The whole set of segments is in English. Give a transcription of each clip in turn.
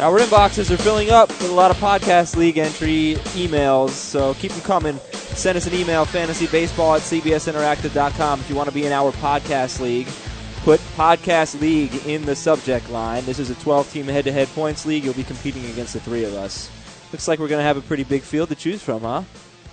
Our inboxes are filling up with a lot of podcast league entry emails, so keep them coming. Send us an email, fantasybaseball at cbsinteractive.com if you want to be in our podcast league. Put podcast league in the subject line. This is a 12 team head to head points league. You'll be competing against the three of us. Looks like we're going to have a pretty big field to choose from, huh?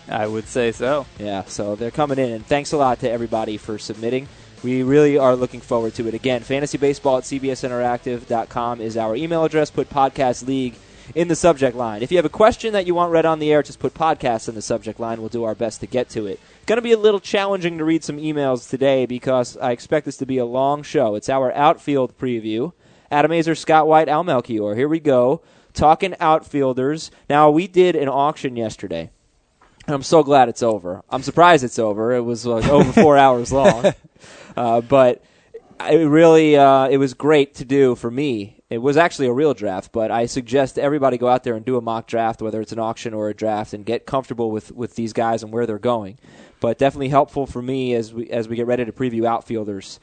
I would say so. Yeah, so they're coming in, and thanks a lot to everybody for submitting. We really are looking forward to it. Again, fantasybaseball at cbsinteractive.com is our email address. Put podcast league in the subject line. If you have a question that you want read on the air, just put podcast in the subject line. We'll do our best to get to it. Going to be a little challenging to read some emails today because I expect this to be a long show. It's our outfield preview. Adam Aizer, Scott White, Al Melchior. Here we go. Talking outfielders. Now, we did an auction yesterday. And I'm so glad it's over. I'm surprised it's over. It was like over four hours long. Uh, but it really uh, it was great to do for me. It was actually a real draft, but I suggest everybody go out there and do a mock draft, whether it's an auction or a draft, and get comfortable with, with these guys and where they're going. But definitely helpful for me as we as we get ready to preview outfielders.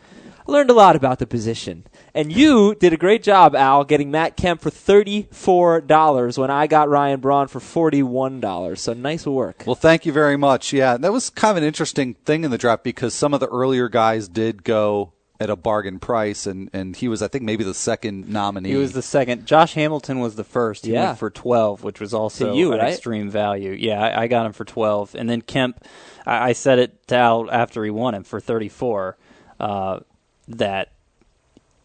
I learned a lot about the position, and you did a great job, Al, getting Matt Kemp for thirty four dollars when I got Ryan Braun for forty one dollars. So nice work. Well, thank you very much. Yeah, that was kind of an interesting thing in the draft because some of the earlier guys did go at a bargain price, and, and he was, I think, maybe the second nominee. He was the second. Josh Hamilton was the first. He Yeah. went for 12, which was also To you, an right? extreme value. Yeah, I, I got him for 12. And then Kemp, I, I said it to Al after he won him for 34, uh, that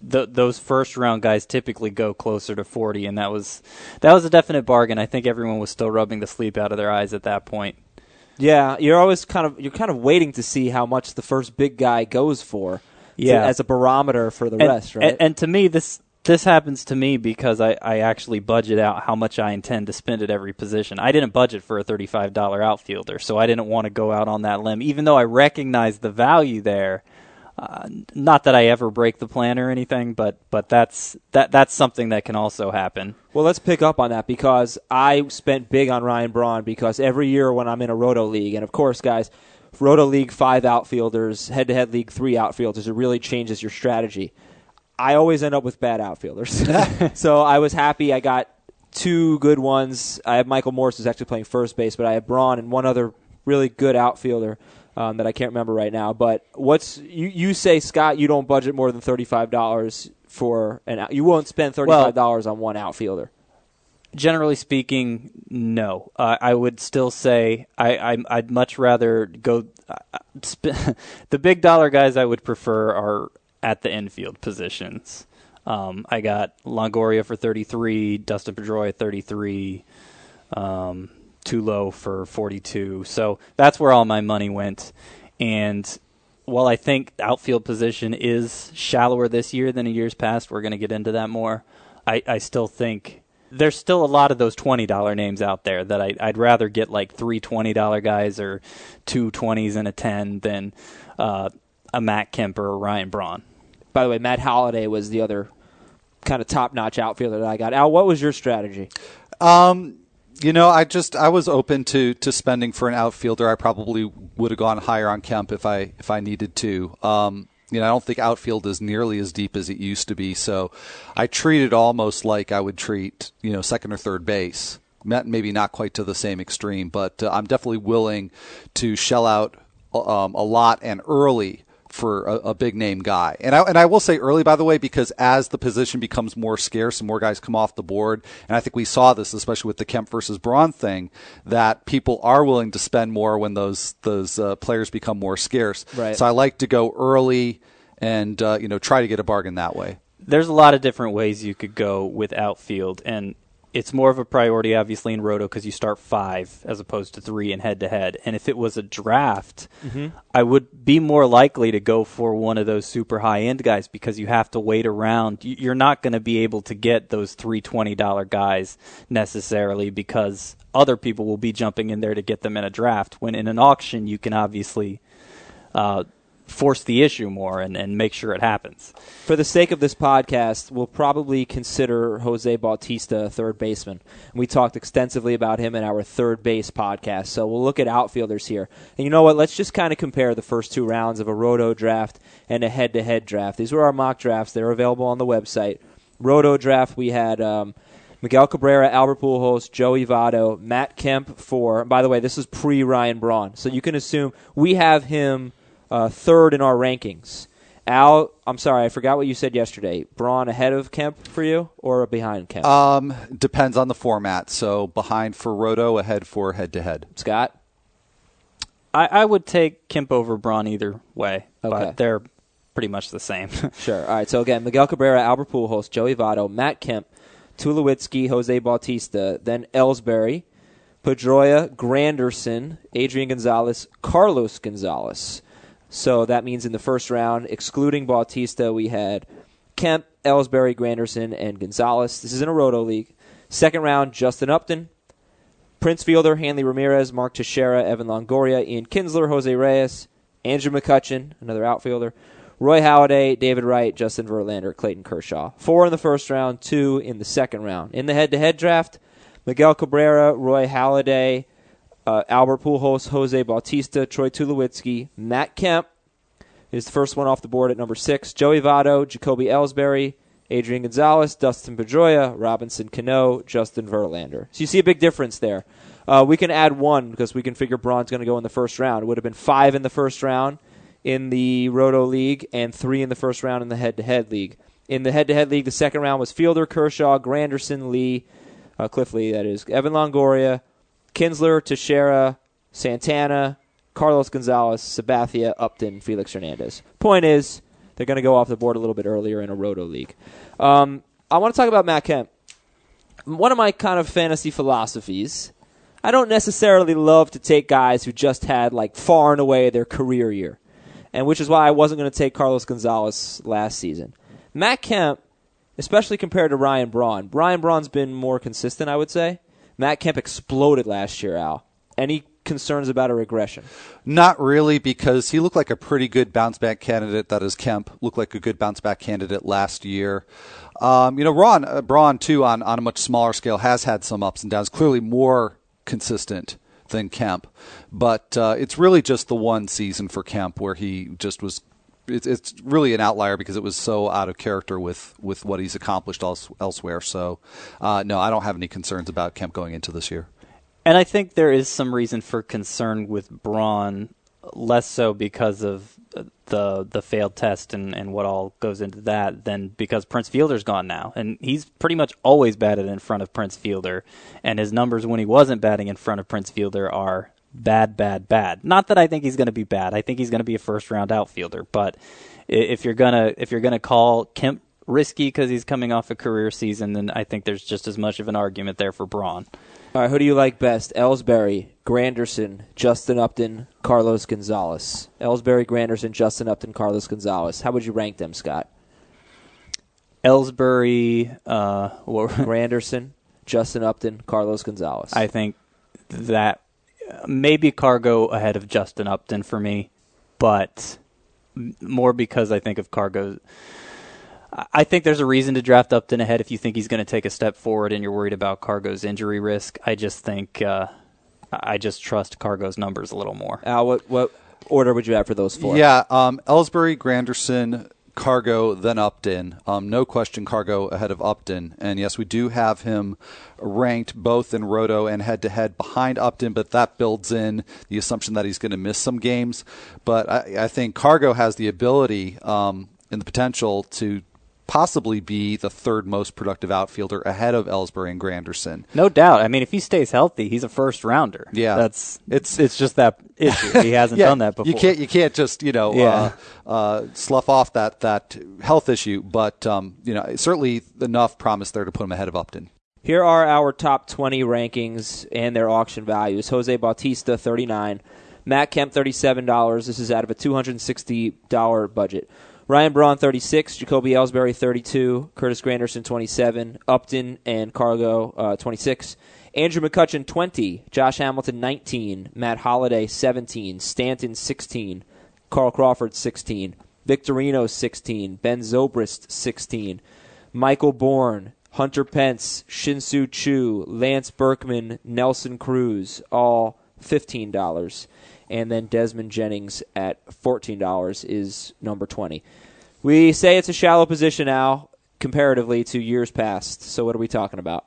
th- those first round guys typically go closer to 40, and that was that was a definite bargain. I think everyone was still rubbing the sleep out of their eyes at that point. Yeah, you're always kind of you're kind of waiting to see how much the first big guy goes for. to- Yeah. as a barometer for the and, rest, right? And, and to me, this this happens to me because I, I actually budget out how much I intend to spend at every position. I didn't budget for a thirty five dollar outfielder, so I didn't want to go out on that limb, even though I recognize the value there. Uh, not that I ever break the plan or anything, but but that's that that's something that can also happen. well, let's pick up on that because I spent big on Ryan Braun because every year when I'm in a roto league, and of course, guys, roto league five outfielders, head to head league three outfielders, it really changes your strategy. I always end up with bad outfielders, so I was happy I got two good ones. I have Michael Morse who's actually playing first base, but I have Braun and one other really good outfielder. Um, that I can't remember right now, but what's you? You say Scott, you don't budget more than thirty five dollars for an. out- You won't spend thirty five dollars on one outfielder. Generally speaking, no. Uh, I would still say I, I I'd much rather go. Uh, sp- the big dollar guys I would prefer are at the infield positions. Um, I got Longoria for 33, Dustin Pedroia 33, um, Tulo for 42. So that's where all my money went. And while I think outfield position is shallower this year than in years past, we're going to get into that more. I, I still think there's still a lot of those twenty dollar names out there that I, I'd rather get like three twenty dollar guys or two twenties and a ten than uh, a Matt Kemper or a Ryan Braun. By the way, Matt Holliday was the other kind of top notch outfielder that I got. Al, what was your strategy? Um, you know, I just I was open to to spending for an outfielder. I probably would have gone higher on Kemp if I if I needed to. Um, you know, I don't think outfield is nearly as deep as it used to be. So I treat it almost like I would treat you know second or third base. Maybe not quite to the same extreme, but uh, I'm definitely willing to shell out um, a lot and early for a, a big name guy. And I and I will say early by the way because as the position becomes more scarce and more guys come off the board, and I think we saw this especially with the Kemp versus Braun thing that people are willing to spend more when those those uh, players become more scarce. Right. So I like to go early and uh, you know try to get a bargain that way. There's a lot of different ways you could go with outfield, and it's more of a priority, obviously, in Roto because you start five as opposed to three in head to head. And if it was a draft, I would be more likely to go for one of those super high end guys because you have to wait around. You- You're not going to be able to get those three twenty dollar guys necessarily because other people will be jumping in there to get them in a draft. When in an auction, you can obviously uh, force the issue more and, and make sure it happens. For the sake of this podcast, we'll probably consider Jose Bautista a third baseman. We talked extensively about him in our third base podcast, so we'll look at outfielders here. And you know what? Let's just kind of compare the first two rounds of a roto draft and a head to head draft. These were our mock drafts. They're available on the website. Roto draft, we had um, Miguel Cabrera, Albert Pujols, Joey Votto, Matt Kemp for. By the way, this is pre Ryan Braun, so you can assume we have him uh, third in our rankings. Al, I'm sorry, I forgot what you said yesterday. Braun ahead of Kemp for you or behind Kemp? Um, depends on the format. So behind for Roto, ahead for head to head. Scott? I, I would take Kemp over Braun either way, Okay. but they're pretty much the same. Sure. All right. So again, Miguel Cabrera, Albert Pujols, Joey Votto, Matt Kemp, Tulowitzki, Jose Bautista, then Ellsbury, Pedroia, Granderson, Adrian Gonzalez, Carlos Gonzalez. So that means in the first round, excluding Bautista, we had Kemp, Ellsbury, Granderson, and Gonzalez. This is in a roto league. Second round, Justin Upton, Prince Fielder, Hanley Ramirez, Mark Teixeira, Evan Longoria, Ian Kinsler, Jose Reyes, Andrew McCutchen, another outfielder, Roy Halladay, David Wright, Justin Verlander, Clayton Kershaw. Four in the first round, two in the second round. In the head-to-head draft, Miguel Cabrera, Roy Halladay, uh, Albert Pujols, Jose Bautista, Troy Tulowitzki, Matt Kemp is the first one off the board at number six. Joey Votto, Jacoby Ellsbury, Adrian Gonzalez, Dustin Pedroia, Robinson Cano, Justin Verlander. So you see a big difference there. Uh, we can add one because we can figure Braun's going to go in the first round. It would have been five in the first round in the Roto League and three in the first round in the head-to-head league. In the head-to-head league, the second round was Fielder, Kershaw, Granderson, Lee, uh, Cliff Lee, that is, Evan Longoria, Kinsler, Teixeira, Santana, Carlos Gonzalez, Sabathia, Upton, Felix Hernandez. Point is, they're going to go off the board a little bit earlier in a Roto League. Um, I want to talk about Matt Kemp. One of my kind of fantasy philosophies. I don't necessarily love to take guys who just had like far and away their career year, and which is why I wasn't going to take Carlos Gonzalez last season. Matt Kemp, especially compared to Ryan Braun, Ryan Braun's been more consistent, I would say. Matt Kemp exploded last year, Al. Any concerns about a regression? Not really, because he looked like a pretty good bounce back candidate. That is, Kemp looked like a good bounce back candidate last year. Um, you know, Ron, uh, Braun too, on on a much smaller scale, has had some ups and downs. Clearly, more consistent than Kemp, but uh, it's really just the one season for Kemp where he just was. It's, it's really an outlier because it was so out of character with, with what he's accomplished else, elsewhere. So, uh, no, I don't have any concerns about Kemp going into this year. And I think there is some reason for concern with Braun, less so because of the the failed test and, and what all goes into that than because Prince Fielder's gone now. And he's pretty much always batted in front of Prince Fielder. And his numbers when he wasn't batting in front of Prince Fielder are bad, bad, bad. Not that I think he's going to be bad. I think he's going to be a first round outfielder. But if you're gonna if you're gonna call Kemp risky because he's coming off a career season, then I think there's just as much of an argument there for Braun. All right, who do you like best? Ellsbury, Granderson, Justin Upton, Carlos Gonzalez. Ellsbury, Granderson, Justin Upton, Carlos Gonzalez. How would you rank them, Scott? Ellsbury, uh, what- Granderson, Justin Upton, Carlos Gonzalez. I think that maybe Cargo ahead of Justin Upton for me, but more because I think of Cargo. I- I think there's a reason to draft Upton ahead if you think he's going to take a step forward and you're worried about Cargo's injury risk. I just think uh, I just trust Cargo's numbers a little more. Al, what what order would you have for those four? Yeah, um, Ellsbury, Granderson, Cargo, then Upton. Um, no question, Cargo ahead of Upton. And yes, we do have him ranked both in roto and head to head behind Upton, but that builds in the assumption that he's going to miss some games. But I, I think Cargo has the ability um, and the potential to possibly be the third most productive outfielder ahead of Ellsbury and Granderson. No doubt. I mean, if he stays healthy, he's a first rounder. Yeah. that's It's- it's it's just that issue. He hasn't done that before. You can't you can't just you know Yeah. uh, uh, slough off that that health issue, but um, you know certainly enough promise there to put him ahead of Upton. Here are our top 20 rankings and their auction values. Jose Bautista, 39 Matt Kemp, $37. This is out of a $260 budget. Ryan Braun, 36 Jacoby Ellsbury, 32 Curtis Granderson, 27 Upton and Cargo, uh, 26 Andrew McCutchen, 20 Josh Hamilton, 19 Matt Holliday, 17 Stanton, 16 Carl Crawford, 16 Victorino, 16 Ben Zobrist, 16 Michael Bourn, Hunter Pence, Shin-Soo Choo, Lance Berkman, Nelson Cruz, all fifteen dollars, and then Desmond Jennings at fourteen dollars is number twenty. We say it's a shallow position now comparatively to years past. So what are we talking about?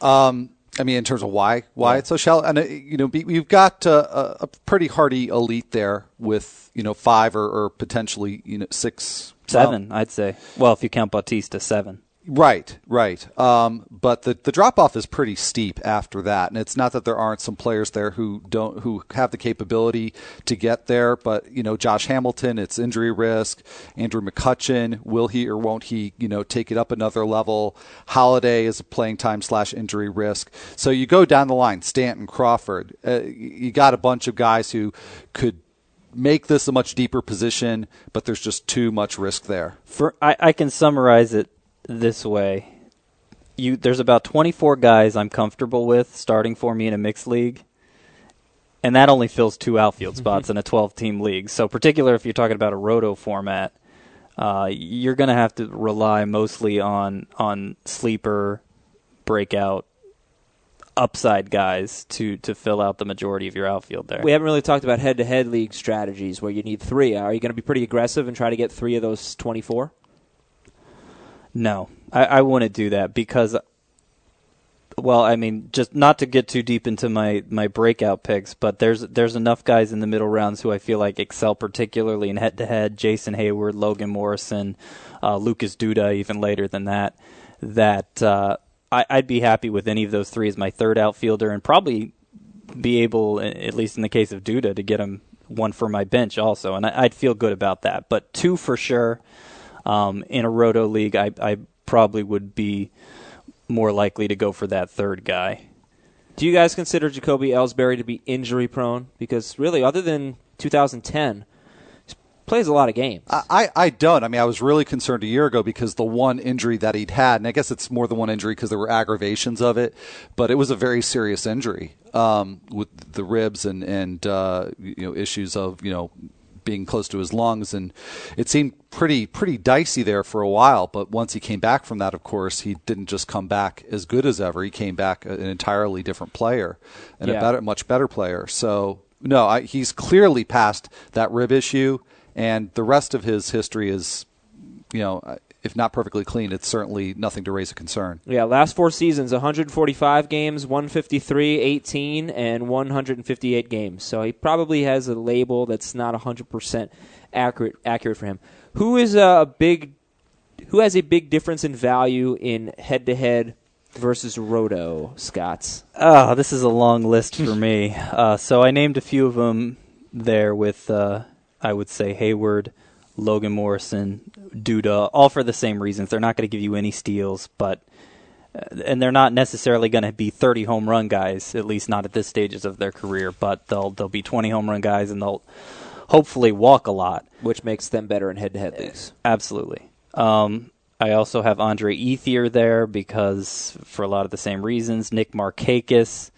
Um, I mean, in terms of why why Yeah. it's so shallow, and uh, you know, be- you've got uh, a, a pretty hardy elite there with you know five or, or potentially you know six Seven, I'd say. Well, if you count Bautista, seven. Right, right. Um, but the the drop off is pretty steep after that, and it's not that there aren't some players there who don't who have the capability to get there. But you know, Josh Hamilton, it's injury risk. Andrew McCutchen, will he or won't he? You know, take it up another level. Holliday is a playing time slash injury risk. So you go down the line. Stanton, Crawford. Uh, you got a bunch of guys who could make this a much deeper position, but there's just too much risk there. For I, I can summarize it this way: you there's about 24 guys I'm comfortable with starting for me in a mixed league, and that only fills two outfield spots in a 12 team league. So, particular if you're talking about a roto format, uh, you're going to have to rely mostly on on sleeper, breakout, upside guys to to fill out the majority of your outfield there. We haven't really talked about head-to-head league strategies where you need three. Are you going to be pretty aggressive and try to get three of those 24? No, I, I wouldn't do that because, well, I mean, just not to get too deep into my, my breakout picks, but there's there's enough guys in the middle rounds who I feel like excel particularly in head to head. Jason Heyward, Logan Morrison, uh, Lucas Duda, even later than that. That uh, I, I'd be happy with any of those three as my third outfielder, and probably be able, at least in the case of Duda, to get him one for my bench also, and I, I'd feel good about that. But two for sure. Um, in a roto league, I, I probably would be more likely to go for that third guy. Do you guys consider Jacoby Ellsbury to be injury prone? Because really, other than 2010, he plays a lot of games. I, I I don't. I mean, I was really concerned a year ago because the one injury that he'd had, and I guess it's more than one injury because there were aggravations of it, but it was a very serious injury um, with the ribs and and uh, you know issues of you know being close to his lungs, and it seemed pretty pretty dicey there for a while. But once he came back from that, of course, he didn't just come back as good as ever. He came back an entirely different player and Yeah. a better, much better player. So no, I, he's clearly past that rib issue, and the rest of his history is, you know, if not perfectly clean, it's certainly nothing to raise a concern. Yeah, last four seasons 145 games, 153, 18, and 158 games. So he probably has a label that's not 100% accurate accurate for him. Who is a big who has a big difference in value in head to head versus roto, Scott's? Oh, this is a long list for me. Uh, so I named a few of them there with, uh, I would say, Heyward, Logan Morrison, Duda, all for the same reasons. They're not going to give you any steals, but uh, and they're not necessarily going to be 30 home run guys, at least not at this stages of their career. But they'll they'll be 20 home run guys, and they'll hopefully walk a lot. Which makes them better in head to head leagues. Absolutely. Um, I also have Andre Ethier there because for a lot of the same reasons. Nick Markakis,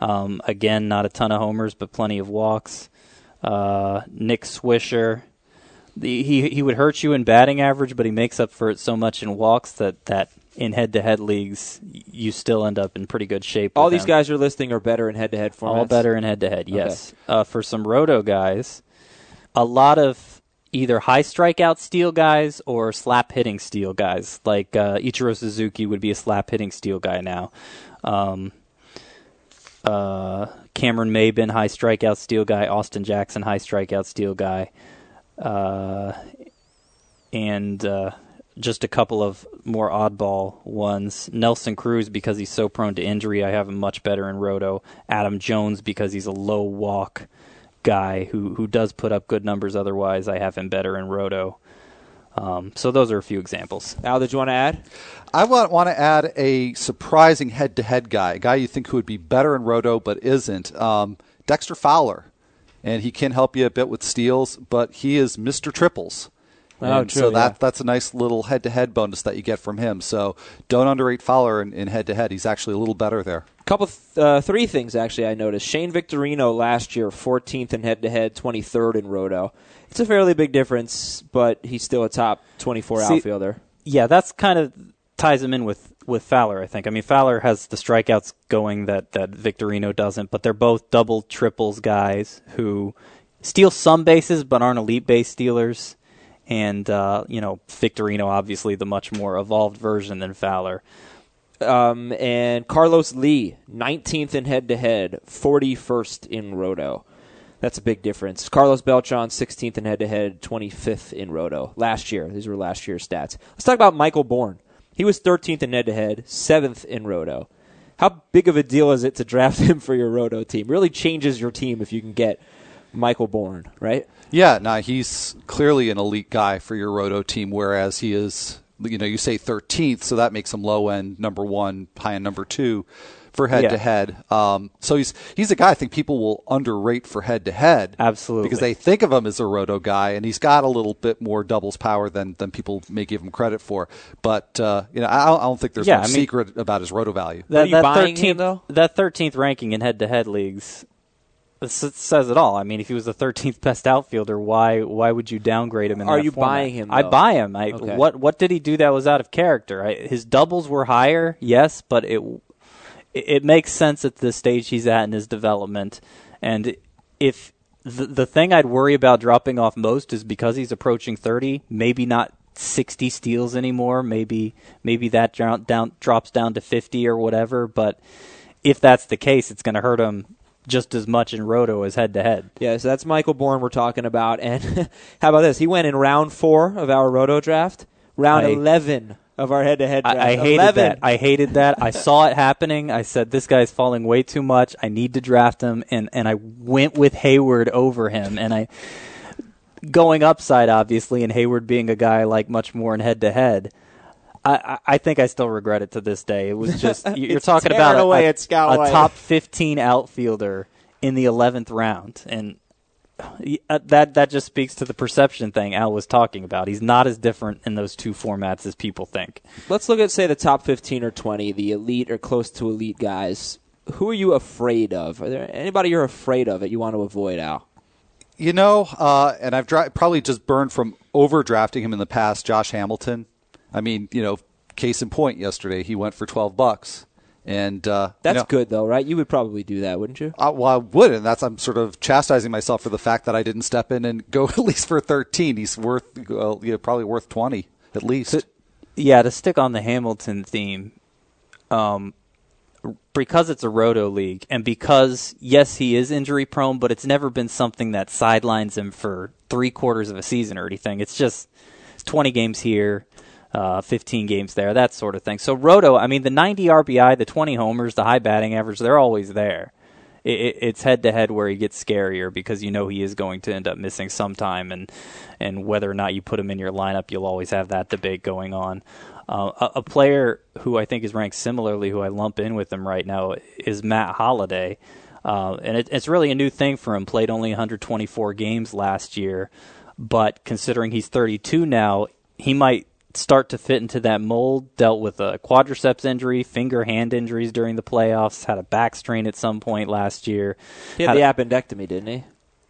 um, again, not a ton of homers, but plenty of walks. Uh, Nick Swisher. The, he he would hurt you in batting average, but he makes up for it so much in walks that, that in head-to-head leagues you still end up in pretty good shape. All these him. guys you're listing are better in head to head formats. All better in head to head, yes. Uh, for some roto guys, a lot of either high strikeout steal guys or slap hitting steal guys. Like uh, Ichiro Suzuki would be a slap hitting steal guy now. Um, uh, Cameron Maybin, high strikeout steal guy. Austin Jackson, high strikeout steal guy. Uh, and uh, just a couple of more oddball ones. Nelson Cruz because he's so prone to injury, I have him much better in roto. Adam Jones because he's a low walk guy who who does put up good numbers. Otherwise, I have him better in roto. Um, so those are a few examples. Al, did you want to add? I want, want to add a surprising head-to-head guy, a guy you think who would be better in roto but isn't. Um, Dexter Fowler, and he can help you a bit with steals, but he is Mr. Triples. Oh, And true, so that yeah. that's a nice little head-to-head bonus that you get from him. So don't underrate Fowler in, in head-to-head. He's actually a little better there. A couple th- uh, three things actually I noticed. Shane Victorino last year 14th in head to head, 23rd in roto. It's a fairly big difference, but he's still a top 24 See- outfielder. Yeah, that's kind of ties him in with with Fowler. I think. I mean, Fowler has the strikeouts going that that Victorino doesn't, but they're both double triples guys who steal some bases but aren't elite base stealers. And uh, you know, Victorino obviously the much more evolved version than Fowler. Um, and Carlos Lee, 19th in head to head, 41st in roto. That's a big difference. Carlos Beltran, 16th in head to head, 25th in roto. Last year. These were last year's stats. Let's talk about Michael Bourn. He was 13th in head to head, 7th in roto. How big of a deal is it to draft him for your roto team? Really changes your team if you can get Michael Bourn, right? Yeah, now he's clearly an elite guy for your roto team, whereas he is, you know, you say 13th, so that makes him low end number one, high end number two for head to head. So he's he's a guy I think people will underrate for head to head. Absolutely. Because they think of him as a roto guy, and he's got a little bit more doubles power than, than people may give him credit for. But, uh, you know, I don't, I don't think there's Yeah, no I mean- secret about his roto value. That, you that buying him, 13th, though? That 13th ranking in head-to-head leagues says it all. I mean, if he was the 13th best outfielder, why why would you downgrade him? In Are that you format? buying him, I buy him. I, Okay. What what did he do that was out of character? I, his doubles were higher, yes, but it it it makes sense at the stage he's at in his development. And if the the thing I'd worry about dropping off most is because he's approaching 30, maybe not 60 steals anymore, maybe maybe that down, down drops down to 50 or whatever, but if that's the case, it's going to hurt him just as much in roto as head to head. Yeah, so that's Michael Bourn we're talking about. And how about this? He went in round four of our roto draft, round I- 11 of our head to head draft. I, I hated 11. that. I hated that. I saw it happening. I said, "This guy's falling way too much. I need to draft him," and and I went with Heyward over him. And I going upside, obviously, and Heyward being a guy like much more in head to head. I, I I think I still regret it to this day. It was just you- you're talking about a, a- top 15 outfielder in the 11th round, and that that just speaks to the perception thing Al was talking about. He's not as different in those two formats as people think. Let's look at, say, the top 15 or 20, the elite or close to elite guys. Who are you afraid of? Are there anybody you're afraid of that you want to avoid, Al? You know, uh, and I've dra- probably just burned from overdrafting him in the past. Josh Hamilton. I mean, you know, case in point. Yesterday he went for twelve bucks, and uh, you That's know, good, though, right? You would probably do that, wouldn't you? Uh, well, I would, and that's I'm sort of chastising myself for the fact that I didn't step in and go at least for thirteen. He's worth, probably worth twenty at least. Yeah, to stick on the Hamilton theme, um, because it's a roto league, and because yes, he is injury prone, but it's never been something that sidelines him for three quarters of a season or anything. It's just twenty games here, uh, fifteen games there, that sort of thing. So roto, I mean, the ninety RBI, the twenty homers, the high batting average, they're always there. It, it, it's head to head where he gets scarier because you know he is going to end up missing sometime, and and whether or not you put him in your lineup, you'll always have that debate going on. Uh, a, a player who I think is ranked similarly, who I lump in with him right now, is Matt Holliday. Uh, and it, it's really a new thing for him. Played only 124 games last year, but considering he's 32 now, he might start to fit into that mold. Dealt with a quadriceps injury, finger hand injuries during the playoffs, had a back strain at some point last year. He had Had- the appendectomy, didn't he?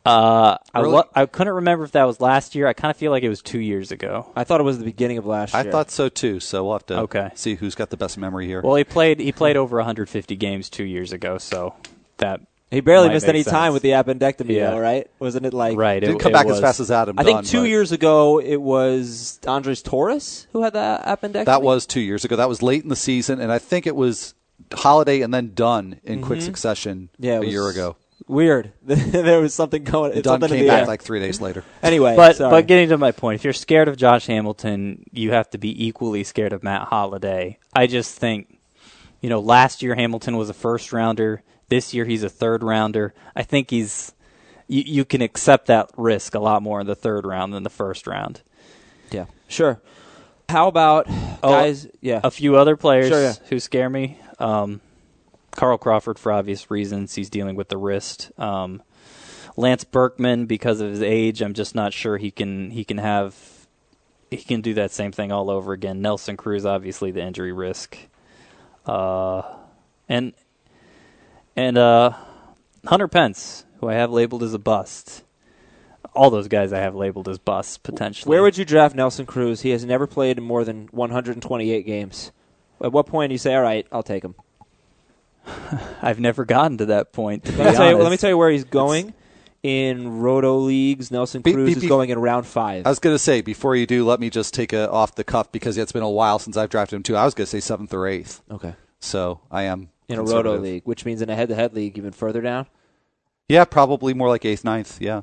uh, I, lo- I couldn't remember if that was last year. I kind of feel like it was two years ago. I thought it was the beginning of last I year. I thought so too. So we'll have to Okay. see who's got the best memory here. Well, he played he played over 150 games two years ago, so that he barely missed make any time with the appendectomy, Yeah. though, right? Wasn't it like right. didn't it, come it back was, as fast as Adam. I think Dunn, two but years ago it was Andres Torres who had the appendectomy. That was two years ago. That was late in the season, and I think it was Holliday and then Dunn in quick succession Mm-hmm. yeah, a year ago. Weird. there was something going. It's Dunn something in came the back air. like three days later. anyway, But sorry. but getting to my point, if you're scared of Josh Hamilton, you have to be equally scared of Matt Holliday. I just think, you know, last year Hamilton was a first rounder. This year he's a third rounder. I think he's you, you can accept that risk a lot more in the third round than the first round. yeah, sure. How about Oh, guys? Yeah, A few other players Sure, yeah. who scare me. Um, Carl Crawford, for obvious reasons, he's dealing with the wrist. Um, Lance Berkman, because of his age, I'm just not sure he can he can have he can do that same thing all over again. Nelson Cruz, obviously, the injury risk, uh, and and uh, Hunter Pence, who I have labeled as a bust. All those guys I have labeled as busts potentially. where would you draft Nelson Cruz? He has never played in more than 128 games. At what point do you say, "All right, I'll take him"? I've never gotten to that point. To be Let me, tell you, let me tell you where he's going. in roto leagues. Nelson Be- Cruz be- is going in round five. I was going to say before you do, let me just take a off the cuff because it's been a while since I've drafted him too. I was going to say seventh or eighth, okay. so I am In a roto league, which means in a head-to-head league, even further down. Yeah, probably more like eighth, ninth. Yeah.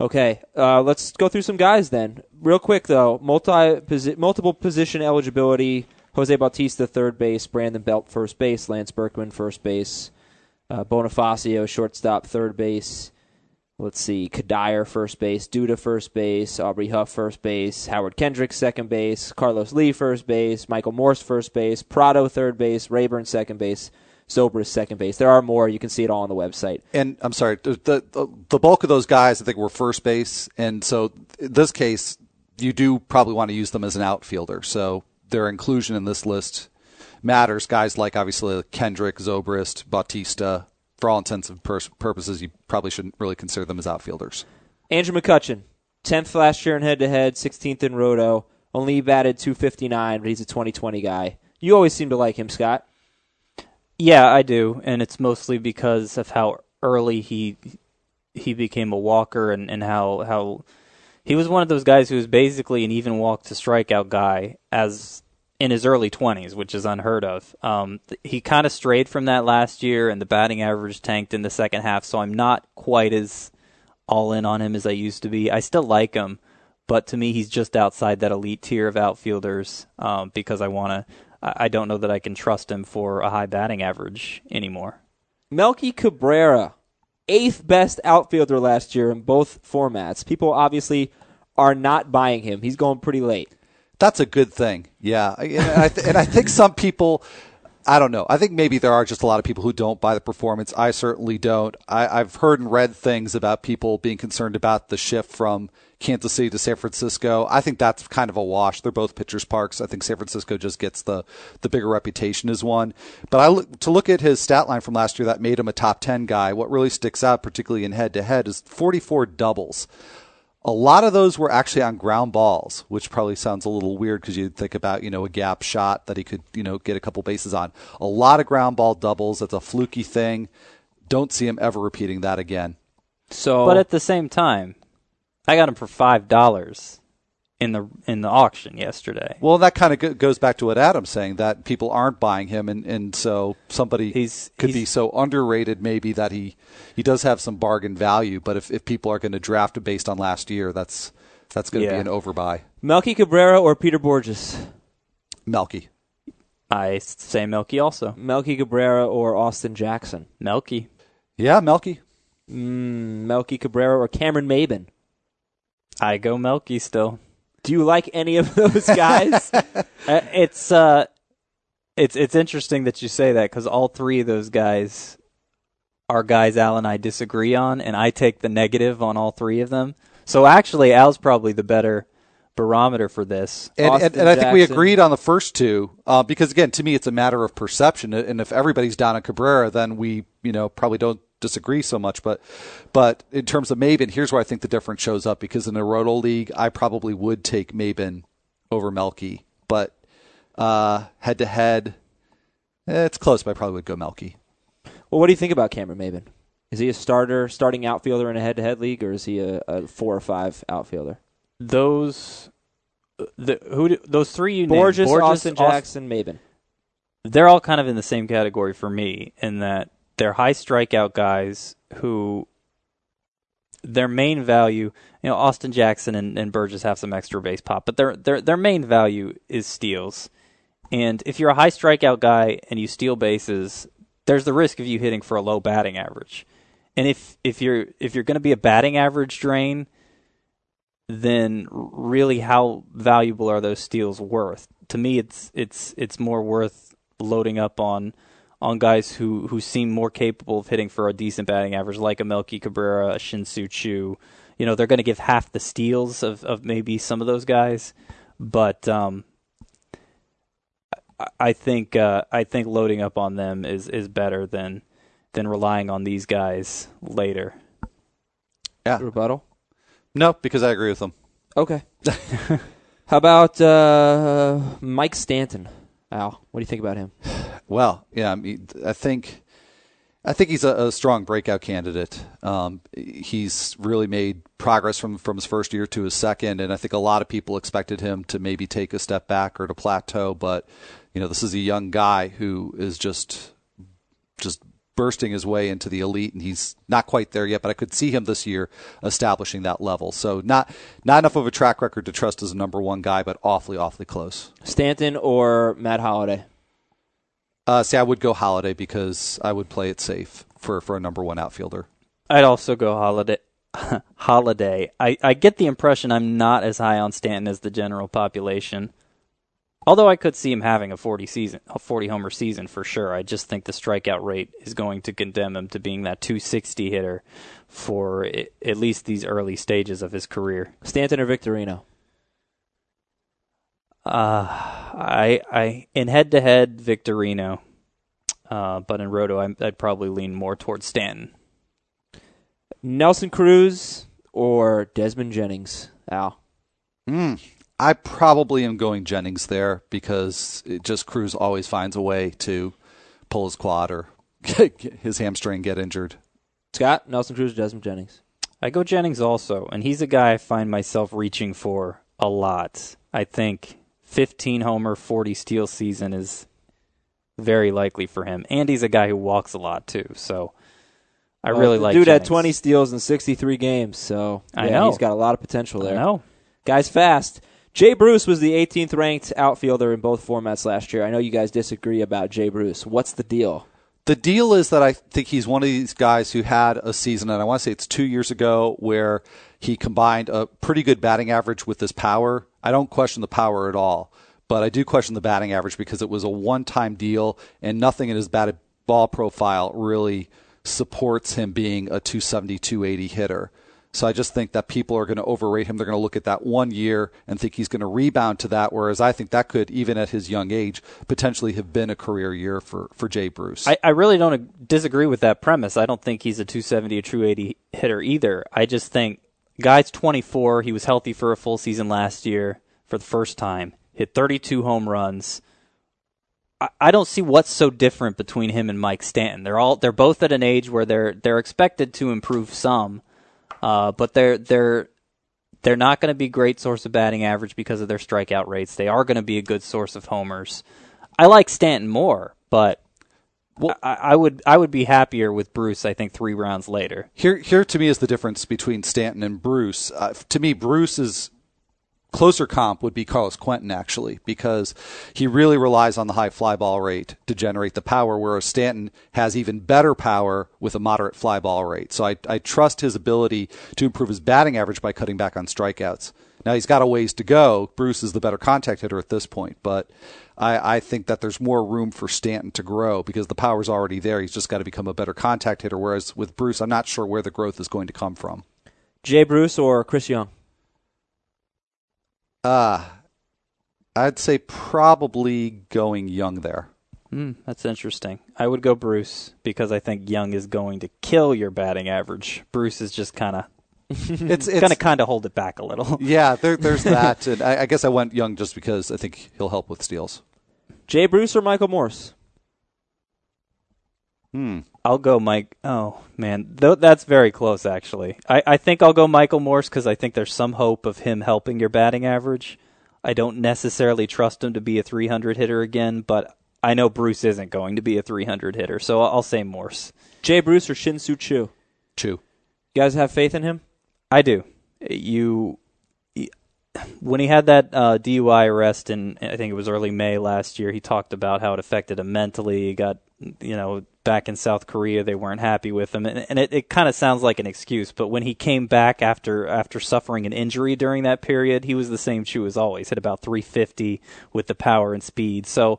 Okay, uh, let's go through some guys then. Real quick though, multi multiple position eligibility: Jose Bautista, third base; Brandon Belt, first base; Lance Berkman, first base; uh, Bonifacio, shortstop, third base. Let's see, Cuddyer, first base; Duda, first base; Aubrey Huff, first base; Howard Kendrick, second base; Carlos Lee, first base; Michael Morse, first base; Prado, third base; Raburn, second base; Zobrist, second base. There are more. You can see it all on the website. And I'm sorry, the, the the bulk of those guys I think were first base, and so in this case, you do probably want to use them as an outfielder. So their inclusion in this list matters. Guys like obviously Kendrick, Zobrist, Bautista. For all intents and pur- purposes, you probably shouldn't really consider them as outfielders. Andrew McCutchen, 10th last year in head to head, 16th in roto. Only batted 259, but he's a 2020 guy. You always seem to like him, Scott. Yeah, I do, and it's mostly because of how early he he became a walker and, and how how he was one of those guys who was basically an even walk to strikeout guy as in his early 20s, which is unheard of. Um, he kind of strayed from that last year, and the batting average tanked in the second half. So I'm not quite as all in on him as I used to be. I still like him, but to me, he's just outside that elite tier of outfielders um, because I want to. I don't know that I can trust him for a high batting average anymore. Melky Cabrera, eighth best outfielder last year in both formats. People obviously are not buying him. He's going pretty late. That's a good thing. Yeah, and I, th- and I think some people, I don't know. I think maybe there are just a lot of people who don't buy the performance. I certainly don't. I, I've heard and read things about people being concerned about the shift from Kansas City to San Francisco. I think that's kind of a wash. They're both pitchers parks. I think San Francisco just gets the the bigger reputation as one. But I look to look at his stat line from last year that made him a top ten guy. What really sticks out, particularly in head to head, is 44 doubles. A lot of those were actually on ground balls, which probably sounds a little weird because you'd think about, you know, a gap shot that he could, you know, get a couple bases on. A lot of ground ball doubles. That's a fluky thing. Don't see him ever repeating that again. So, But at the same time, I got him for five dollars in the in the auction yesterday. Well, that kind of goes back to what Adam's saying that people aren't buying him, and, and so somebody He's- could he's- be so underrated maybe that he he does have some bargain value. But if, if people are going to draft based on last year, that's that's going to Yeah. be an overbuy. Melky Cabrera or Peter Bourjos? Melky. I say Melky also. Melky Cabrera or Austin Jackson? Melky. Yeah, Melky. Mm, Melky Cabrera or Cameron Maybin? I go Melky still. Do you like any of those guys? Uh, it's uh, it's it's interesting that you say that because all three of those guys are guys Al and I disagree on, and I take the negative on all three of them. So actually, Al's probably the better barometer for this. And, and, and I think we agreed on the first two uh, because again, to me, it's a matter of perception. And if everybody's down on Cabrera, then we, you know, probably don't disagree so much. But, but in terms of Maybin, here's where I think the difference shows up because in a roto league, I probably would take Maybin over Melky, but head to head, it's close. But I probably would go Melky. well, what do you think about Cameron Maybin? Is he a starter, starting outfielder in a head-to-head league, or is he a, a four or five outfielder? Those uh, the who do, those three you named, Bourjos, Austin Aus- Jackson, Maybin. they're all kind of in the same category for me in that they're high strikeout guys who their main value, you know, Austin Jackson and, and Bourjos have some extra base pop, but their their their main value is steals. And if you're a high strikeout guy and you steal bases, there's the risk of you hitting for a low batting average. And if if you're if you're going to be a batting average drain, then really how valuable are those steals worth? To me, it's it's it's more worth loading up on on guys who, who seem more capable of hitting for a decent batting average, like a Melky Cabrera, a Shin-Soo Choo. You know, they're going to give half the steals of, of maybe some of those guys, but um, I, I think uh, I think loading up on them is, is better than than relying on these guys later. Yeah. Rebuttal. No, because I agree with them. Okay. How about uh, Mike Stanton? Al, what do you think about him? Well, yeah, I mean, I think I think he's a, a strong breakout candidate. Um, he's really made progress from from his first year to his second, and I think a lot of people expected him to maybe take a step back or to plateau. But you know, this is a young guy who is just just bursting his way into the elite, and he's not quite there yet. But I could see him this year establishing that level. So not not enough of a track record to trust as a number one guy, but awfully awfully close. Stanton or Matt Holliday? Uh, see, I would go Holliday because I would play it safe for, for a number one outfielder. I'd also go Holliday. Holliday. I, I get the impression I'm not as high on Stanton as the general population. Although I could see him having a 40 season, a 40 homer season for sure. I just think the strikeout rate is going to condemn him to being that 260 hitter for it, at least these early stages of his career. Stanton or Victorino? Uh, I I in head to head Victorino, uh, but in Roto I, I'd probably lean more towards Stanton. Nelson Cruz or Desmond Jennings? Al. Mm, I probably am going Jennings there because it just Cruz always finds a way to pull his quad or his hamstring get injured. Scott, Nelson Cruz, Desmond Jennings. I go Jennings also, and he's a guy I find myself reaching for a lot. I think 15 homer, 40 steal season is very likely for him. And he's a guy who walks a lot too. So I well, really like dude Jennings. had 20 steals in 63 games. So I yeah, know. he's got a lot of potential there. I know. Guy's fast. Jay Bruce was the 18th ranked outfielder in both formats last year. I know you guys disagree about Jay Bruce. What's the deal? The deal is that I think he's one of these guys who had a season, and I want to say it's two years ago, where he combined a pretty good batting average with his power. I don't question the power at all, but I do question the batting average because it was a one time deal, and nothing in his batted ball profile really supports him being a 270, 280 hitter. So I just think that people are going to overrate him. They're going to look at that one year and think he's going to rebound to that. Whereas I think that could, even at his young age, potentially have been a career year for, for Jay Bruce. I, I really don't disagree with that premise. I don't think he's a 270 or 280 hitter either. I just think guy's 24. He was healthy for a full season last year for the first time. Hit 32 home runs. I, I don't see what's so different between him and Mike Stanton. They're all they're both at an age where they're they're expected to improve some, uh, but they're they're they're not going to be a great source of batting average because of their strikeout rates. They are going to be a good source of homers. I like Stanton more, but well, I, I, would I would be happier with Bruce. I think three rounds later. Here, here to me is the difference between Stanton and Bruce. Uh, to me, Bruce is closer comp would be Carlos Quentin actually because he really relies on the high fly ball rate to generate the power whereas Stanton has even better power with a moderate fly ball rate. So I, I trust his ability to improve his batting average by cutting back on strikeouts. Now he's got a ways to go. Bruce is the better contact hitter at this point but I, I think that there's more room for Stanton to grow because the power's already there. He's just got to become a better contact hitter whereas with Bruce I'm not sure where the growth is going to come from. Jay Bruce or Chris Young uh, I'd say probably going Young there. Mm, that's interesting. I would go Bruce because I think Young is going to kill your batting average. Bruce is just kind of it's, it's going to kind of hold it back a little. Yeah, there, there's that. and I, I, guess I went Young just because I think he'll help with steals. Jay Bruce or Michael Morse? Hmm. I'll go Mike. Oh man, Th- that's very close. Actually, I, I think I'll go Michael Morse because I think there's some hope of him helping your batting average. I don't necessarily trust him to be a 300 hitter again, but I know Bruce isn't going to be a 300 hitter, so I'll, I'll say Morse. Jay Bruce or Shin-Soo Choo? Choo. You guys have faith in him? I do. You when he had that uh, DUI arrest in I think it was early May last year, he talked about how it affected him mentally. He got you know back in South Korea, they weren't happy with him, and, and it, it kind of sounds like an excuse. But when he came back after after suffering an injury during that period, he was the same Choo as always. Hit about 350 with the power and speed. So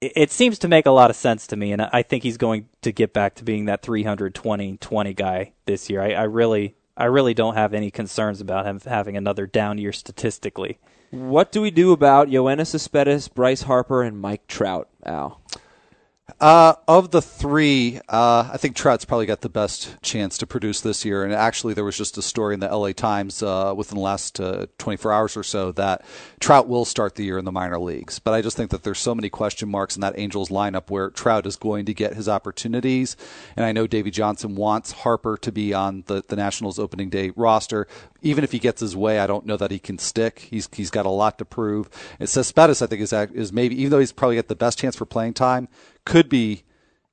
it, it seems to make a lot of sense to me, and I think he's going to get back to being that 320-20 guy this year. I, I really I really don't have any concerns about him having another down year statistically. What do we do about Yoenis Cespedes, Bryce Harper, and Mike Trout, Al? Uh, of the three, uh, I think Trout's probably got the best chance to produce this year. And actually, there was just a story in the LA Times uh, within the last uh, 24 hours or so that Trout will start the year in the minor leagues. But I just think that there's so many question marks in that Angels lineup where Trout is going to get his opportunities. And I know Davey Johnson wants Harper to be on the, the Nationals opening day roster. Even if he gets his way, I don't know that he can stick. He's he's got a lot to prove. And Cespedes, I think, is is maybe even though he's probably got the best chance for playing time could be,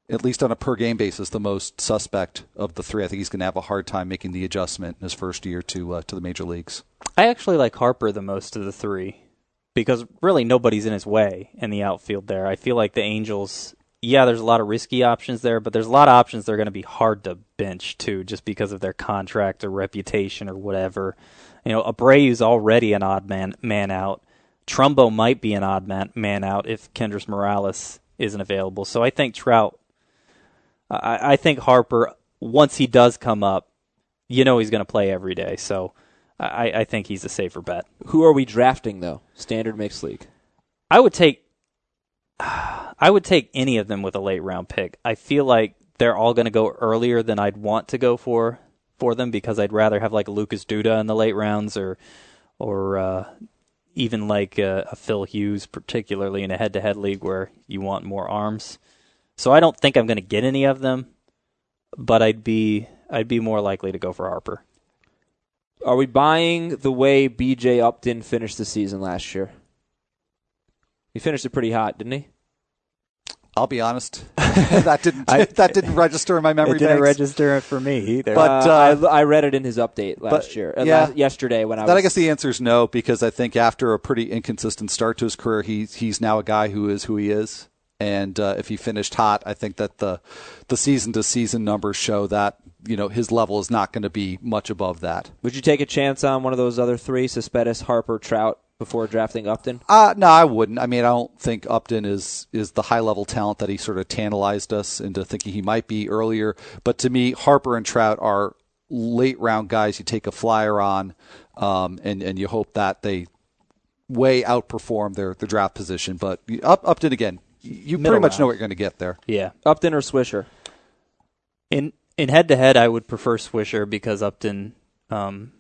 at least on a per game basis, the most suspect of the three. I think he's going to have a hard time making the adjustment in his first year to uh, to the major leagues. I actually like Harper the most of the three because really nobody's in his way in the outfield there. I feel like the Angels, yeah, there's a lot of risky options there, but there's a lot of options that are going to be hard to bench too, just because of their contract or reputation or whatever. You know, Abreu's already an odd man man out. Trumbo might be an odd man, man out if Kendrys Morales isn't available. So I think Trout, I, I think Harper, once he does come up, you know he's going to play every day. So I, I think he's a safer bet. Who are we drafting though? Standard mixed league. I would take, I would take any of them with a late round pick. I feel like they're all going to go earlier than I'd want to go for for them because I'd rather have like Lucas Duda in the late rounds or or uh, even like a, a Phil Hughes, particularly in a head-to-head league where you want more arms. So I don't think I'm going to get any of them, but I'd be I'd be more likely to go for Harper. Are we buying the way BJ Upton finished the season last year? He finished it pretty hot, didn't he? I'll be honest, that didn't I, that didn't register in my memory. It didn't banks. register for me either. But uh, I, I, read it in his update last but, year, uh, yeah, last, yesterday when I. That was, I guess the answer is no because I think after a pretty inconsistent start to his career, he's he's now a guy who is who he is. And uh, if he finished hot, I think that the the season to season numbers show that you know his level is not going to be much above that. Would you take a chance on one of those other three: Cespedes, Harper, Trout, before drafting Upton? Uh, no, I wouldn't. I mean, I don't think Upton is is the high level talent that he sort of tantalized us into thinking he might be earlier. But to me, Harper and Trout are late round guys you take a flyer on, um, and and you hope that they way outperform their their draft position. But up, Upton again, you Middle pretty much round. know what you're going to get there. Yeah, Upton or Swisher. In in head to head, I would prefer Swisher because Upton. Um,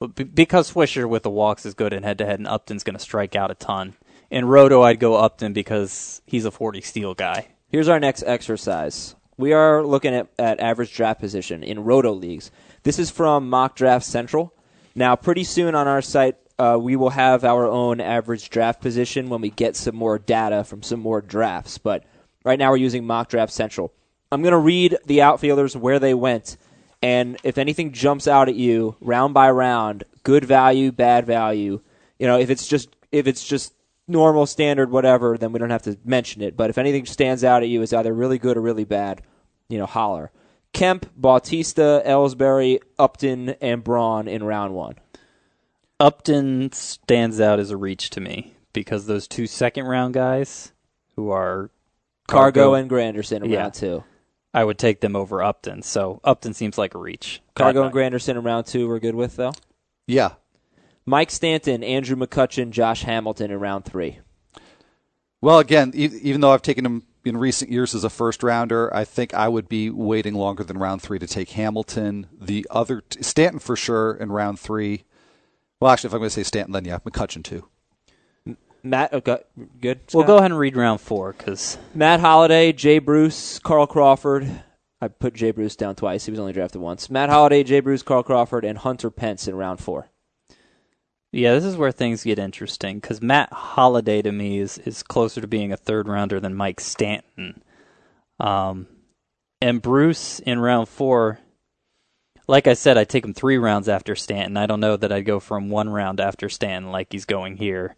because Swisher with the walks is good in head to head, and Upton's going to strike out a ton. In Roto, I'd go Upton because he's a 40 steal guy. Here's our next exercise. We are looking at, at average draft position in Roto leagues. This is from Mock Draft Central. Now, pretty soon on our site, uh, we will have our own average draft position when we get some more data from some more drafts. But right now, we're using Mock Draft Central. I'm going to read the outfielders where they went and if anything jumps out at you round by round, good value, bad value, you know, if it's just if it's just normal, standard, whatever, then we don't have to mention it. But if anything stands out at you is either really good or really bad, you know, holler. Kemp, Bautista, Ellsbury, Upton, and Braun in round one. Upton stands out as a reach to me because those two second round guys who are Cargo, Cargo and Granderson in yeah. round two. I would take them over Upton. So Upton seems like a reach. Cargo and Granderson in round two we're good with, though? Yeah. Mike Stanton, Andrew McCutchen, Josh Hamilton in round three. Well, again, even though I've taken him in recent years as a first rounder, I think I would be waiting longer than round three to take Hamilton. The other, Stanton for sure in round three. Well, actually, if I'm going to say Stanton, then yeah, McCutchen too. Matt, okay, good. Scott? We'll go ahead and read round four because Matt Holliday, Jay Bruce, Carl Crawford. I put Jay Bruce down twice. He was only drafted once. Matt Holliday, Jay Bruce, Carl Crawford, and Hunter Pence in round four. Yeah, this is where things get interesting because Matt Holliday to me is is closer to being a third rounder than Mike Stanton. Um, and Bruce in round four, like I said, I take him three rounds after Stanton. I don't know that I'd go from one round after Stanton like he's going here.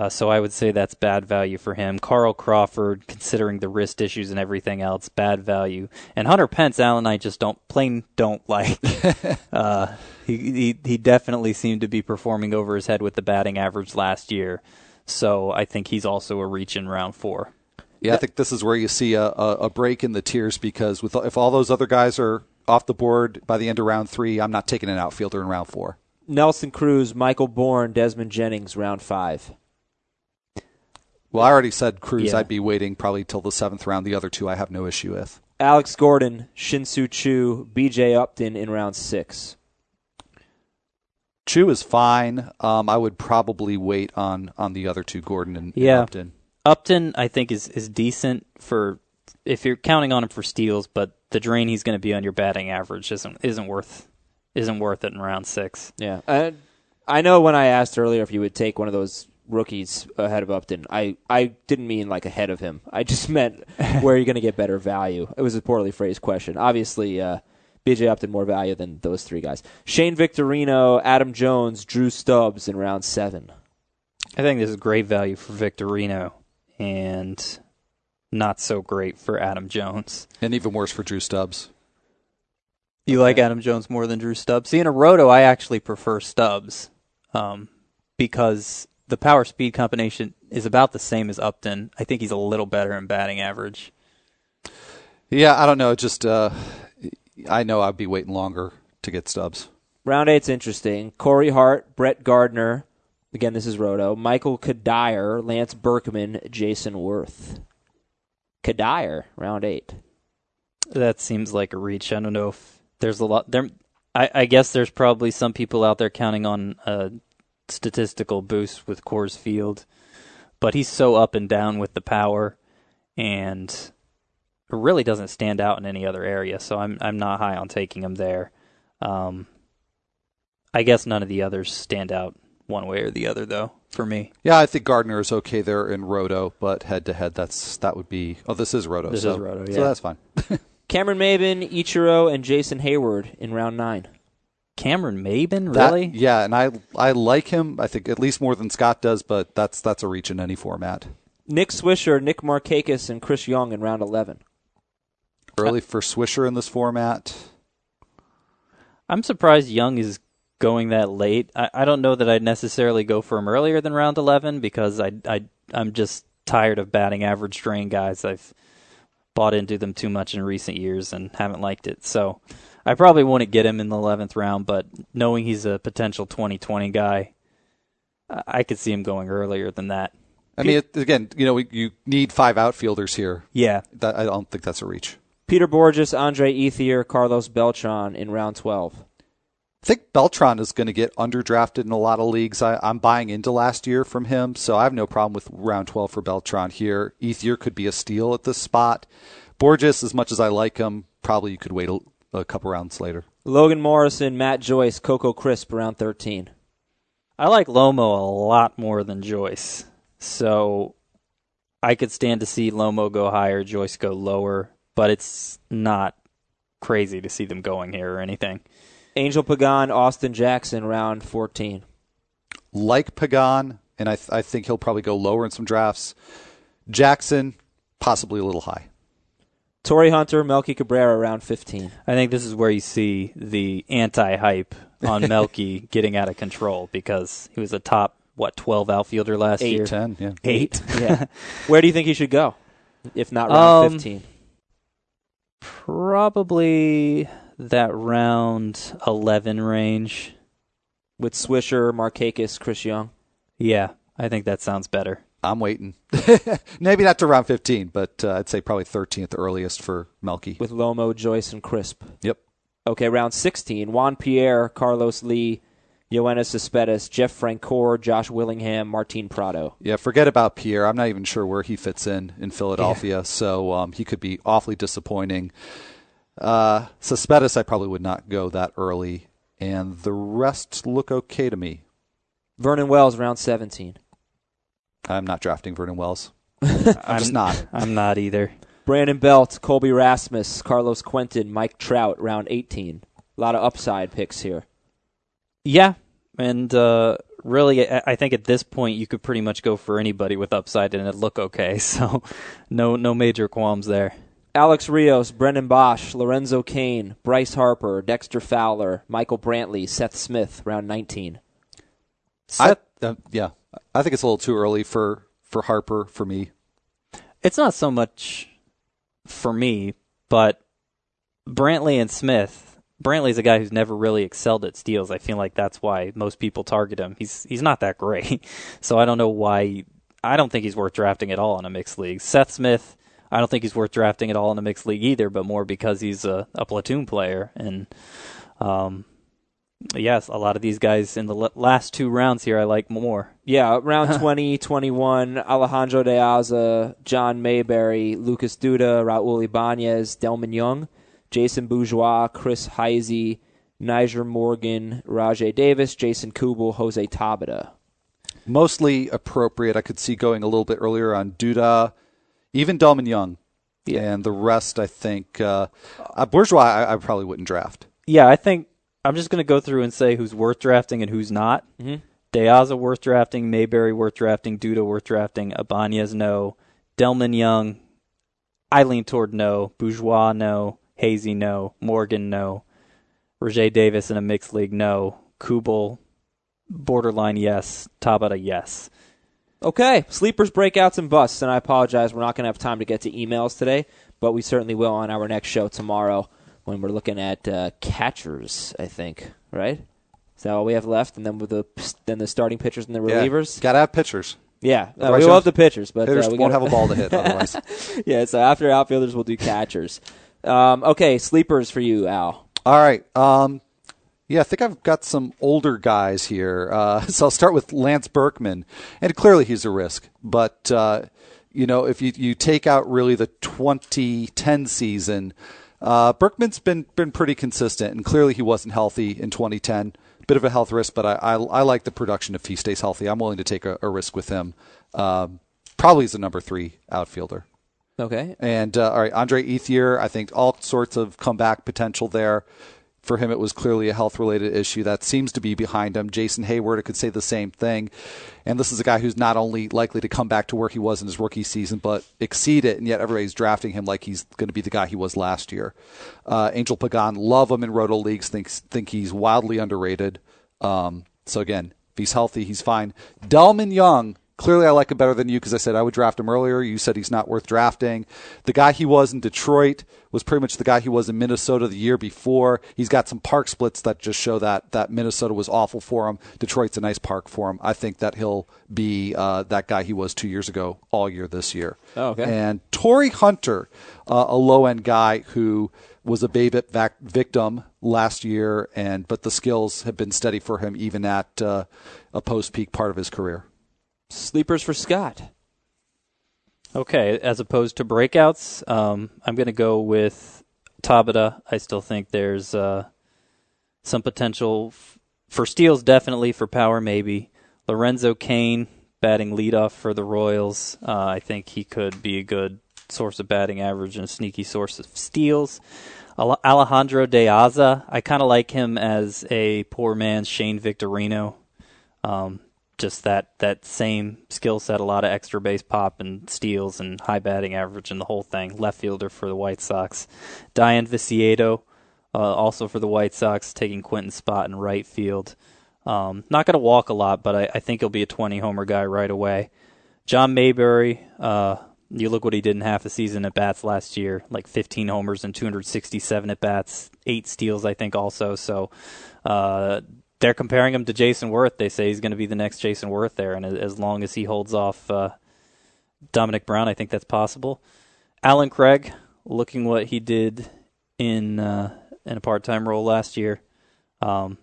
Uh, so I would say that's bad value for him. Carl Crawford, considering the wrist issues and everything else, bad value. And Hunter Pence, Alan and I just don't plain don't like. uh, he, he he definitely seemed to be performing over his head with the batting average last year. So I think he's also a reach in round four. Yeah, I think this is where you see a, a, a break in the tiers because with if all those other guys are off the board by the end of round three, I'm not taking an outfielder in round four. Nelson Cruz, Michael Bourn, Desmond Jennings, round five. Well, I already said Cruz. Yeah. I'd be waiting probably till the seventh round. The other two I have no issue with. Alex Gordon, Shin-Soo Choo, B.J. Upton in round six. Choo is fine. Um, I would probably wait on on the other two, Gordon and, and Upton. Upton, I think, is is decent for if you're counting on him for steals, but the drain he's going to be on your batting average isn't isn't worth isn't worth it in round six. Yeah, I, I know when I asked earlier if you would take one of those rookies ahead of Upton, I, I didn't mean like ahead of him. I just meant where you're going to get better value. It was a poorly phrased question. Obviously, uh, B.J. Upton more value than those three guys. Shane Victorino, Adam Jones, Drew Stubbs in round seven. I think this is great value for Victorino and not so great for Adam Jones. And even worse for Drew Stubbs. You like Adam Jones more than Drew Stubbs? See, in a roto, I actually prefer Stubbs um, because the power speed combination is about the same as Upton. I think he's a little better in batting average. Yeah, I don't know. Just uh, I know I'd be waiting longer to get Stubbs. Round eight's interesting. Corey Hart, Brett Gardner. Again, this is Roto. Michael Cuddyer, Lance Berkman, Jayson Werth. Cuddyer, round eight. That seems like a reach. I don't know if there's a lot there. I, I guess there's probably some people out there counting on a statistical boost with Coors Field, but he's so up and down with the power, and really doesn't stand out in any other area. So I'm I'm not high on taking him there. Um, I guess none of the others stand out one way or the other, though. For me, Yeah, I think Gardner is okay there in Roto, but head to head, that's that would be. Oh, this is Roto. This so, is Roto, Yeah, So that's fine. Cameron Maybin, Ichiro, and Jason Heyward in round nine. Cameron Maybin, That- really? yeah, and I I like him. I think at least more than Scott does, but that's that's a reach in any format. Nick Swisher, Nick Markakis, and Chris Young in round 11. Early for Swisher in this format. I'm surprised Young is going that late. I, I don't know that I'd necessarily go for him earlier than round 11 because I, I, I'm just tired of batting average drain guys. I've bought into them too much in recent years and haven't liked it. So I probably wouldn't get him in the 11th round, but knowing he's a potential 2020 guy, I I could see him going earlier than that. I mean, it, again, you know, we, you need five outfielders here. Yeah. That, I don't think that's a reach. Peter Bourjos, Andre Ethier, Carlos Beltran in round 12. I think Beltran is going to get underdrafted in a lot of leagues. I, I'm buying into last year from him, so I have no problem with round 12 for Beltran here. Ethier could be a steal at this spot. Bourjos, as much as I like him, probably you could wait a, a couple rounds later. Logan Morrison, Matt Joyce, Coco Crisp, round 13. I like Lomo a lot more than Joyce. So I could stand to see Lomo go higher, Joyce go lower, but it's not crazy to see them going here or anything. Angel Pagan, Austin Jackson, round 14. Like Pagan, and I, th- I think he'll probably go lower in some drafts. Jackson, possibly a little high. Torii Hunter, Melky Cabrera, round 15. I think this is where you see the anti hype on Melky getting out of control because he was a top, what, 12 outfielder last Eight. year? 10, yeah. Eight. Yeah. Where do you think he should go? If not round Um, 15. Probably that round 11 range. With Swisher, Markakis, Chris Young. Yeah, I think that sounds better. I'm waiting. Maybe not to round 15, but uh, I'd say probably 13th earliest for Melky. With Lomo, Joyce, and Crisp. Yep. Okay, round 16. Juan Pierre, Carlos Lee, Yoenis Cespedes, Jeff Francoeur, Josh Willingham, Martin Prado. Yeah, forget about Pierre. I'm not even sure where he fits in in Philadelphia, so um, he could be awfully disappointing. Uh, Cespedes, I probably would not go that early, and the rest look okay to me. Vernon Wells, round 17. I'm not drafting Vernon Wells. I'm just not. I'm not either. Brandon Belt, Colby Rasmus, Carlos Quentin, Mike Trout, round 18. A lot of upside picks here. Yeah, and uh, really, I I think at this point you could pretty much go for anybody with upside and it look okay. So, no, no major qualms there. Alex Rios, Brennan Boesch, Lorenzo Cain, Bryce Harper, Dexter Fowler, Michael Brantley, Seth Smith, round 19. I, uh, yeah, I think it's a little too early for, for Harper for me. It's not so much for me, but Brantley and Smith. Brantley's a guy who's never really excelled at steals. I feel like that's why most people target him. He's he's not that great, so I don't know why I don't think he's worth drafting at all in a mixed league. Seth Smith, I don't think he's worth drafting at all in a mixed league either, but more because he's a, a platoon player. And um, yes, a lot of these guys in the l- last two rounds here I like more. Yeah, round 20, 21, Alejandro De Aza, John Mayberry, Lucas Duda, Raul Ibanez, Delmon Young, Jason Bourgeois, Chris Heisey, Nyjer Morgan, Rajai Davis, Jason Kubel, Jose Tabata. Mostly appropriate. I could see going a little bit earlier on Duda, even Delmon Young. Yeah. And the rest, I think, uh, uh, Bourgeois, I, I probably wouldn't draft. Yeah, I think I'm just going to go through and say who's worth drafting and who's not. Mhm. De Aza worth drafting, Mayberry worth drafting, Duda worth drafting, Ibanez no, Delmon Young, I lean toward no, Bourgeois no, Heisey no, Morgan no, Rajai Davis in a mixed league no, Kubel borderline yes, Tabata yes. Okay, sleepers, breakouts, and busts. And I apologize, we're not going to have time to get to emails today, but we certainly will on our next show tomorrow when we're looking at uh, catchers. I think, right? Is that all we have left? And then with the then the starting pitchers and the relievers. Got to have pitchers. Yeah, uh, we love the pitchers, but Hitters uh, we won't gotta- have a ball to hit otherwise. yeah, so after outfielders, we'll do catchers. Um, okay, sleepers for you, Al. All right. Um, yeah, I think I've got some older guys here. Uh, so I'll start with Lance Berkman, and clearly he's a risk. But uh, you know, if you you take out really the 2010 season, uh, Berkman's been been pretty consistent, and clearly he wasn't healthy in 2010. Bit of a health risk, but I I, I like the production if he stays healthy. I'm willing to take a, a risk with him. Um, probably as a number three outfielder. Okay, And uh, all right, Andre Ethier, I think all sorts of comeback potential there. For him, it was clearly a health related issue that seems to be behind him. Jason Heyward, could say the same thing. And this is a guy who's not only likely to come back to where he was in his rookie season, but exceed it. And yet everybody's drafting him like he's going to be the guy he was last year. Uh, Angel Pagan, love him in roto leagues, thinks think he's wildly underrated. Um, so again, if he's healthy, he's fine. Delmon Young, clearly I like him better than you because I said I would draft him earlier. You said he's not worth drafting. The guy he was in Detroit was pretty much the guy he was in Minnesota the year before. He's got some park splits that just show that that Minnesota was awful for him. Detroit's a nice park for him. I think that he'll be uh, that guy he was two years ago all year this year. Oh, okay. And Torii Hunter, uh, a low end guy who was a BABIP vac- victim last year, and but the skills have been steady for him even at uh, a post peak part of his career. Sleepers for Scott. Okay, as opposed to breakouts, um, I'm going to go with Tabata. I still think there's uh, some potential f- for steals, definitely for power, maybe. Lorenzo Cain batting leadoff for the Royals. Uh, I think he could be a good source of batting average and a sneaky source of steals. Al- Alejandro De Aza, I kind of like him as a poor man's Shane Victorino. Um, just that that same skill set, a lot of extra base pop and steals and high batting average and the whole thing. Left fielder for the White Sox. Dayan Viciedo, uh, also for the White Sox, taking Quentin's spot in right field. Um, not going to walk a lot, but I, I think he'll be a 20 homer guy right away. John Mayberry, uh, you look what he did in half the season at bats last year, like 15 homers and 267 at bats, eight steals, I think, also. So uh, they're comparing him to Jayson Werth. They say he's going to be the next Jayson Werth there, and as long as he holds off uh, Domonic Brown, I think that's possible. Allen Craig, looking what he did in uh, in a part time role last year. Um,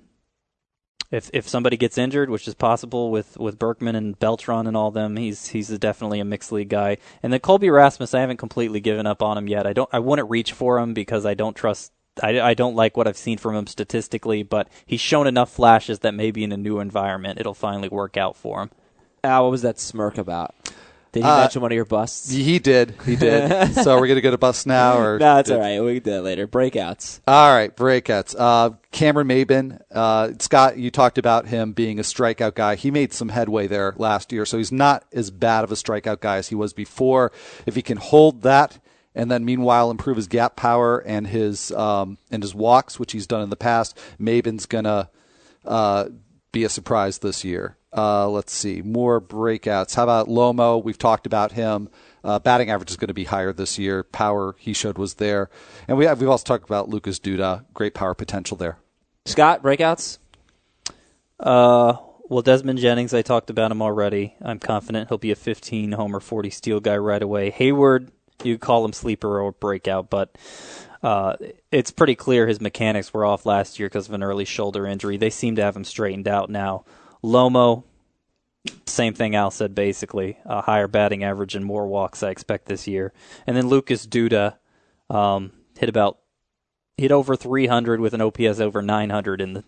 if if somebody gets injured, which is possible with, with Berkman and Beltran and all them, he's he's definitely a mixed league guy. And then Colby Rasmus, I haven't completely given up on him yet. I don't I wouldn't reach for him because I don't trust. I, I don't like what I've seen from him statistically, but he's shown enough flashes that maybe in a new environment it'll finally work out for him. Al, what was that smirk about? Did he Uh, mention one of your busts? He did, he did. so we're gonna go to bust now, or no, it's all right. We can do that later. Breakouts. All right, breakouts. Uh, Cameron Maybin, uh, Scott, you talked about him being a strikeout guy. He made some headway there last year, so he's not as bad of a strikeout guy as he was before. If he can hold that, and then meanwhile improve his gap power and his um, and his walks, which he's done in the past, Maybin's gonna uh, be a surprise this year. Uh, let's see more breakouts. How about Lomo? We've talked about him. Uh, batting average is going to be higher this year. Power he showed was there, and we have, we've also talked about Lucas Duda. Great power potential there. Scott, breakouts? Uh, well, Desmond Jennings, I talked about him already. I'm confident he'll be a 15 homer, 40 steal guy right away. Heyward, you call him sleeper or breakout, but uh, it's pretty clear his mechanics were off last year because of an early shoulder injury. They seem to have him straightened out now. Lomo, same thing Al said basically. A higher batting average and more walks I expect this year. And then Lucas Duda um, hit about hit over 300 with an OPS over 900 in the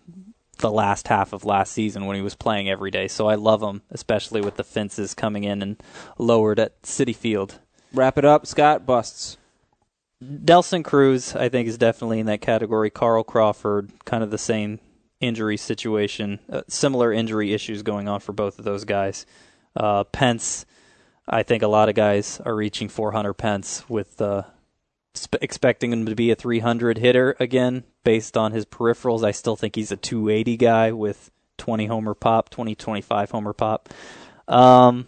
the last half of last season when he was playing every day. So I love him, especially with the fences coming in and lowered at Citi Field. Wrap it up, Scott. Busts. Nelson Cruz, I think, is definitely in that category. Carl Crawford, kind of the same injury situation, uh, similar injury issues going on for both of those guys. Uh, Pence, I think a lot of guys are reaching 400 Pence with uh, sp- expecting him to be a 300 hitter again based on his peripherals. I still think he's a 280 guy with 20 homer pop, 20 25 homer pop. Um,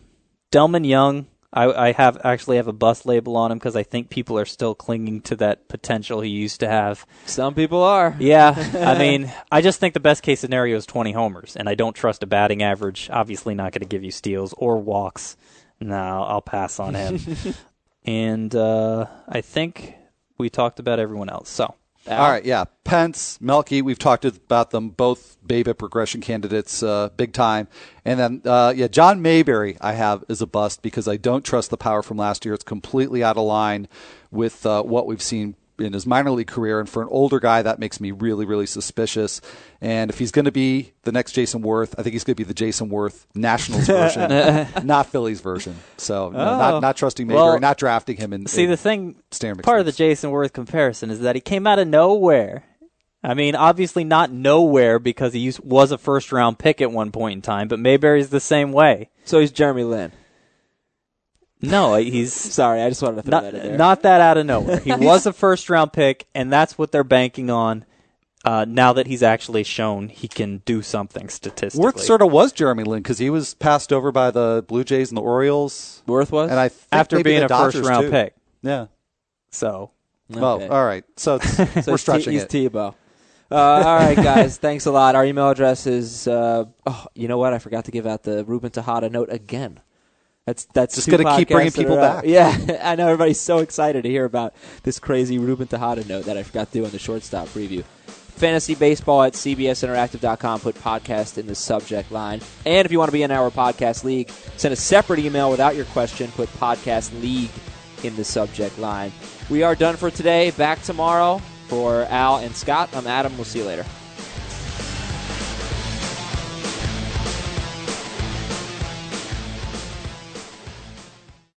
Delmon Young, I, I have actually have a bus label on him because I think people are still clinging to that potential he used to have. Some people are. Yeah, I mean, I just think the best case scenario is 20 homers, and I don't trust a batting average. Obviously, not going to give you steals or walks. No, I'll pass on him. and uh, I think we talked about everyone else. So. Al? All right, yeah. Pence, Melky, we've talked about them both BABIP progression candidates uh, big time. And then, uh, yeah, John Mayberry I have is a bust because I don't trust the power from last year. It's completely out of line with uh, what we've seen in his minor league career. And for an older guy, that makes me really, really suspicious. And if he's going to be the next Jayson Werth, I think he's going to be the Jayson Werth Nationals version, not Phillies version. So no, oh. not, not trusting Mayberry, well, not drafting him. In, see, in the thing, part of the Jayson Werth comparison is that he came out of nowhere. I mean, obviously not nowhere because he was a first round pick at one point in time, but Mayberry's the same way. So he's Jeremy Lin. No, he's sorry. I just wanted to throw not, that in there. Not that out of nowhere. He was a first round pick, and that's what they're banking on. Uh, now that he's actually shown he can do something statistically, Werth sort of was Jeremy Lin because he was passed over by the Blue Jays and the Orioles. Werth was, and I after being a Dodgers first round too. pick. Yeah. So. Okay. Well, all right. So, so we're stretching he's it. Tebow. Uh, all right, guys. thanks a lot. Our email address is. Uh, oh, you know what? I forgot to give out the Ruben Tejada note again. That's that's just going to keep bringing people back. Yeah, I know everybody's so excited to hear about this crazy Ruben Tejada note that I forgot to do on the shortstop preview. Fantasy baseball at cbsinteractive.com. Put podcast in the subject line. And if you want to be in our podcast league, send a separate email without your question. Put podcast league in the subject line. We are done for today. Back tomorrow for Al and Scott. I'm Adam. We'll see you later.